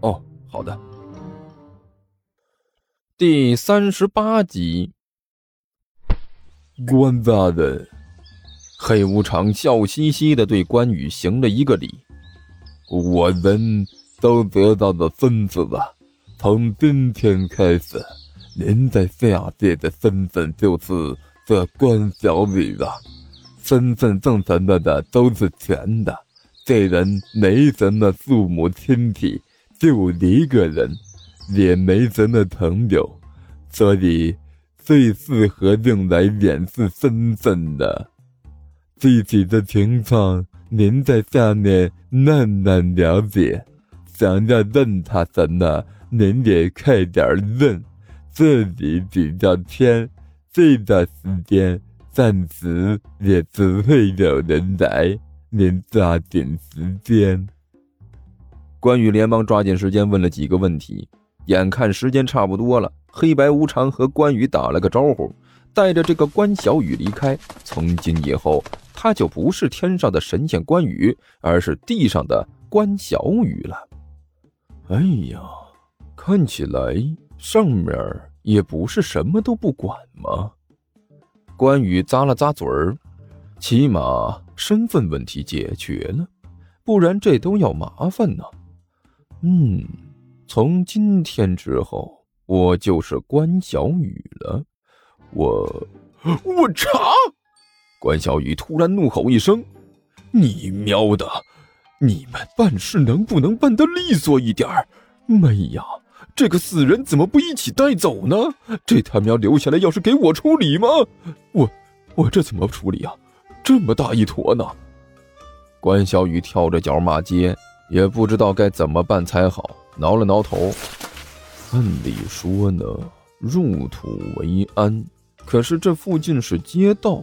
哦，好的。第三十八集，关大人，黑无常笑嘻嘻的对关羽行了一个礼。我们都得到了分子了，从今天开始，您在下界的身份就是这关小雨了。身份证什么的都是全的，这人没什么父母亲戚，就一个人，也没什么朋友，所以最适合用来掩饰身份的。具体的情况，您在下面慢慢了解。想要认他什么，您也快点认。这里比较偏，这段时间。暂时也只会有人来，您抓紧时间。关羽连忙抓紧时间问了几个问题，眼看时间差不多了，黑白无常和关羽打了个招呼，带着这个关小雨离开。从今以后，他就不是天上的神仙关羽，而是地上的关小雨了。哎呀，看起来上面也不是什么都不管吗？关羽咂了咂嘴儿，起码身份问题解决了，不然这都要麻烦呢。嗯，从今天之后，我就是关小雨了。我，我查！关小雨突然怒吼一声：“你喵的！你们办事能不能办得利索一点儿？妈呀！”这个死人怎么不一起带走呢？这他喵留下来要是给我处理吗？我我这怎么处理啊？这么大一坨呢！关小雨跳着脚骂街，也不知道该怎么办才好，挠了挠头。按理说呢，入土为安，可是这附近是街道，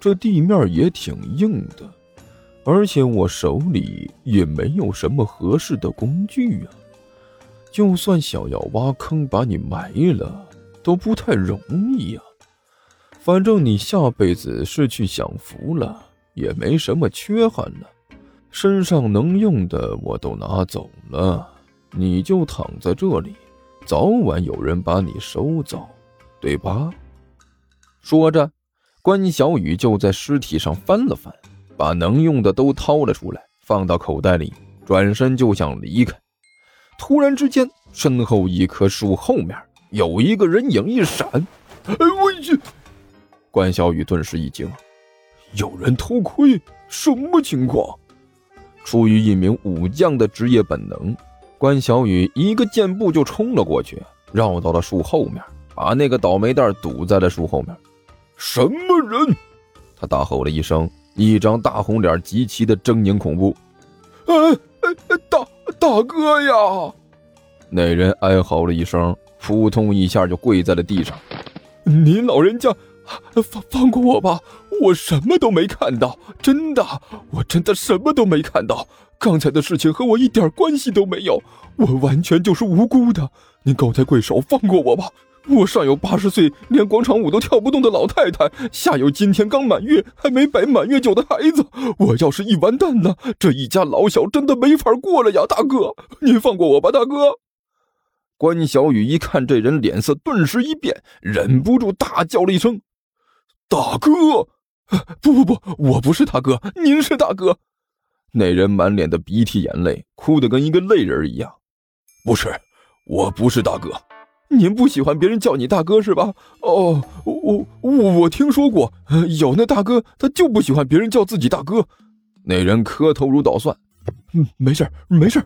这地面也挺硬的，而且我手里也没有什么合适的工具啊。就算想要挖坑把你埋了，都不太容易呀。反正你下辈子是去享福了，也没什么缺憾了。身上能用的我都拿走了，你就躺在这里，早晚有人把你收走，对吧？说着，关小雨就在尸体上翻了翻，把能用的都掏了出来，放到口袋里，转身就想离开。突然之间，身后一棵树后面有一个人影一闪，哎，我去！关小雨顿时一惊，有人偷窥，什么情况？出于一名武将的职业本能，关小雨一个箭步就冲了过去，绕到了树后面，把那个倒霉蛋堵在了树后面。什么人？他大吼了一声，一张大红脸极其的狰狞恐怖。哎哎哎，大！大哥呀！那人哀嚎了一声，扑通一下就跪在了地上。您老人家，放放过我吧！我什么都没看到，真的，我真的什么都没看到。刚才的事情和我一点关系都没有，我完全就是无辜的。您高抬贵手，放过我吧！我上有八十岁连广场舞都跳不动的老太太，下有今天刚满月还没摆满月酒的孩子。我要是一完蛋了，这一家老小真的没法过了呀！大哥，您放过我吧，大哥！关小雨一看这人，脸色顿时一变，忍不住大叫了一声：“大哥！不不不，我不是大哥，您是大哥！”那人满脸的鼻涕眼泪，哭得跟一个泪人一样。不是，我不是大哥。您不喜欢别人叫你大哥是吧？哦，我我我听说过，有那大哥他就不喜欢别人叫自己大哥。那人磕头如捣蒜。嗯，没事没事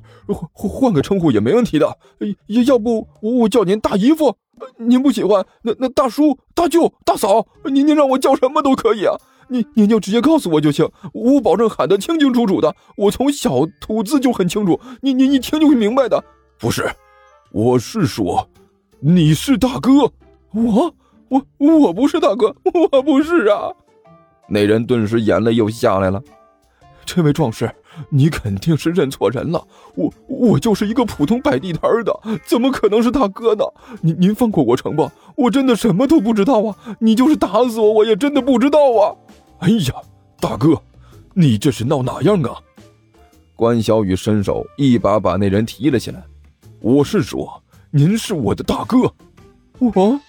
换换个称呼也没问题的。要要不我我叫您大姨夫？您不喜欢？那那大叔、大舅、大嫂，您您让我叫什么都可以啊。您您就直接告诉我就行，我保证喊得清清楚楚的。我从小吐字就很清楚，您您一听就会明白的。不是，我是说，你是大哥，我我我不是大哥，我不是啊！那人顿时眼泪又下来了。这位壮士，你肯定是认错人了。我我就是一个普通摆地摊的，怎么可能是大哥呢？您您放过我成不？我真的什么都不知道啊！你就是打死我，我也真的不知道啊！哎呀，大哥，你这是闹哪样啊？关小雨伸手一把把那人提了起来。我是说，您是我的大哥，我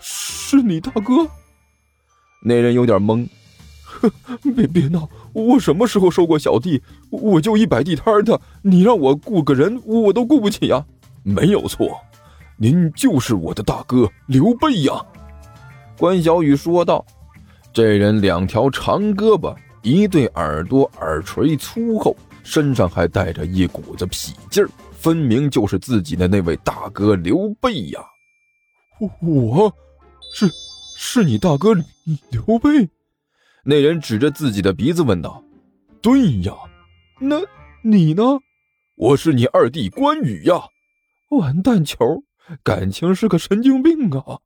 是你大哥。那人有点懵。别别闹！我什么时候收过小弟？我就一摆地摊的，你让我雇个人，我都雇不起呀！没有错，您就是我的大哥刘备呀！关小雨说道。这人两条长胳膊，一对耳朵，耳垂粗厚，身上还带着一股子痞劲儿，分明就是自己的那位大哥刘备呀！我，是，是你大哥刘备？那人指着自己的鼻子问道：“对呀，那你呢？我是你二弟关羽呀！完蛋球，感情是个神经病啊！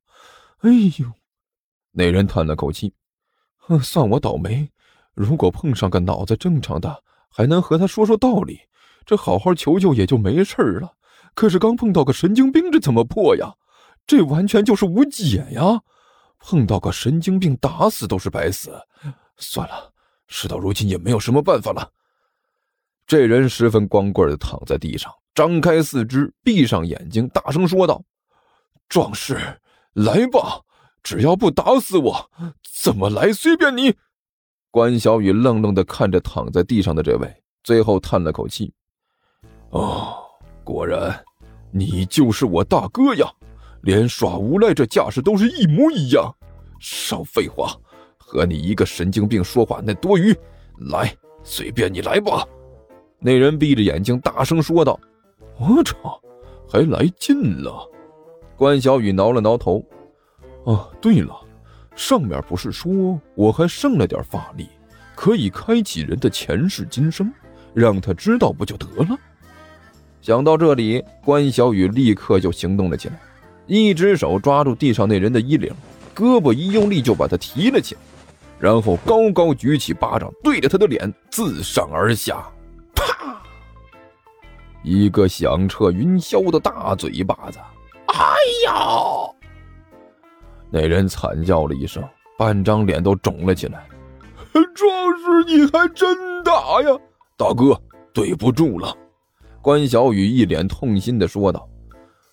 哎呦！”那人叹了口气：“哼算我倒霉。如果碰上个脑子正常的，还能和他说说道理，这好好求求也就没事了。可是刚碰到个神经病，这怎么破呀？这完全就是无解呀！”碰到个神经病，打死都是白死。算了，事到如今也没有什么办法了。这人十分光棍的躺在地上，张开四肢，闭上眼睛，大声说道：“壮士，来吧！只要不打死我，怎么来随便你。”关小雨愣愣的看着躺在地上的这位，最后叹了口气：“哦，果然，你就是我大哥呀！”连耍无赖这架势都是一模一样，少废话，和你一个神经病说话那多余。来，随便你来吧。那人闭着眼睛大声说道：“我操，还来劲了！”关小雨挠了挠头：“啊，对了，上面不是说我还剩了点法力，可以开启人的前世今生，让他知道不就得了？”想到这里，关小雨立刻就行动了起来。一只手抓住地上那人的衣领，胳膊一用力就把他提了起来，然后高高举起巴掌，对着他的脸自上而下，啪！一个响彻云霄的大嘴巴子！哎呀！那人惨叫了一声，半张脸都肿了起来。壮士，你还真打呀！大哥，对不住了。关小雨一脸痛心的说道。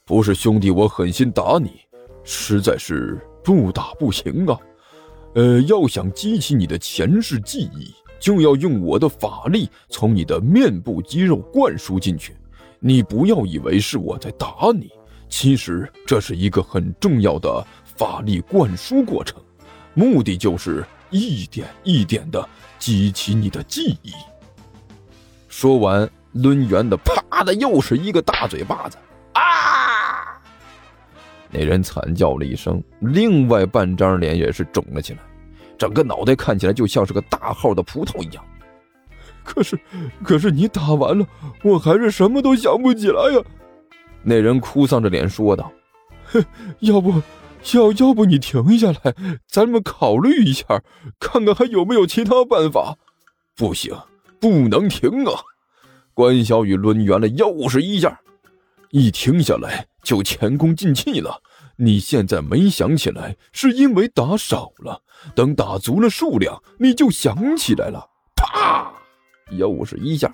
不是兄弟，我狠心打你，实在是不打不行啊。呃，要想激起你的前世记忆，就要用我的法力从你的面部肌肉灌输进去。你不要以为是我在打你，其实这是一个很重要的法力灌输过程，目的就是一点一点的激起你的记忆。说完，抡圆的啪的又是一个大嘴巴子。那人惨叫了一声，另外半张脸也是肿了起来，整个脑袋看起来就像是个大号的葡萄一样。可是，可是你打完了，我还是什么都想不起来呀。那人哭丧着脸说道：“要不，要要不你停下来，咱们考虑一下，看看还有没有其他办法。”不行，不能停啊！关小雨抡圆了又是一下。一停下来就前功尽弃了。你现在没想起来，是因为打少了。等打足了数量，你就想起来了。啪！又是一下。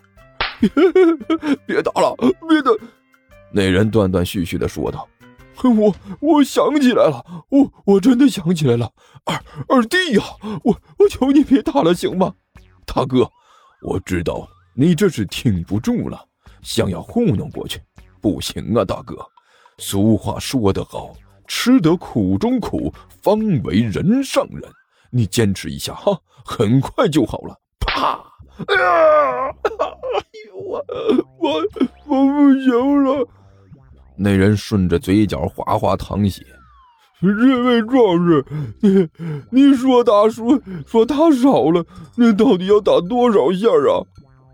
别打了，别打！那人断断续续的说道：“我我想起来了，我我真的想起来了。二二弟呀，我我求你别打了，行吗？大哥，我知道你这是挺不住了，想要糊弄过去。”不行啊，大哥！俗话说得好，吃得苦中苦，方为人上人。你坚持一下哈，很快就好了。啪！哎呀！哎呦我我我不行了！那人顺着嘴角哗哗淌血。这位壮士，你你说打输说打少了，那到底要打多少下啊？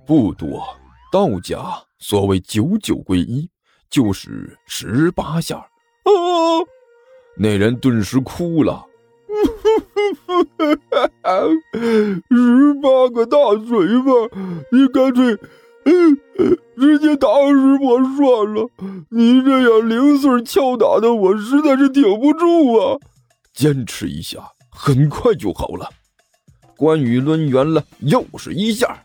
不多，道家所谓九九归一。就是十八下。啊！那人顿时哭了。十八个大嘴巴，你干脆，直接打死我算了。你这样零碎敲打的，我实在是挺不住啊！坚持一下，很快就好了。关羽抡圆了，又是一下。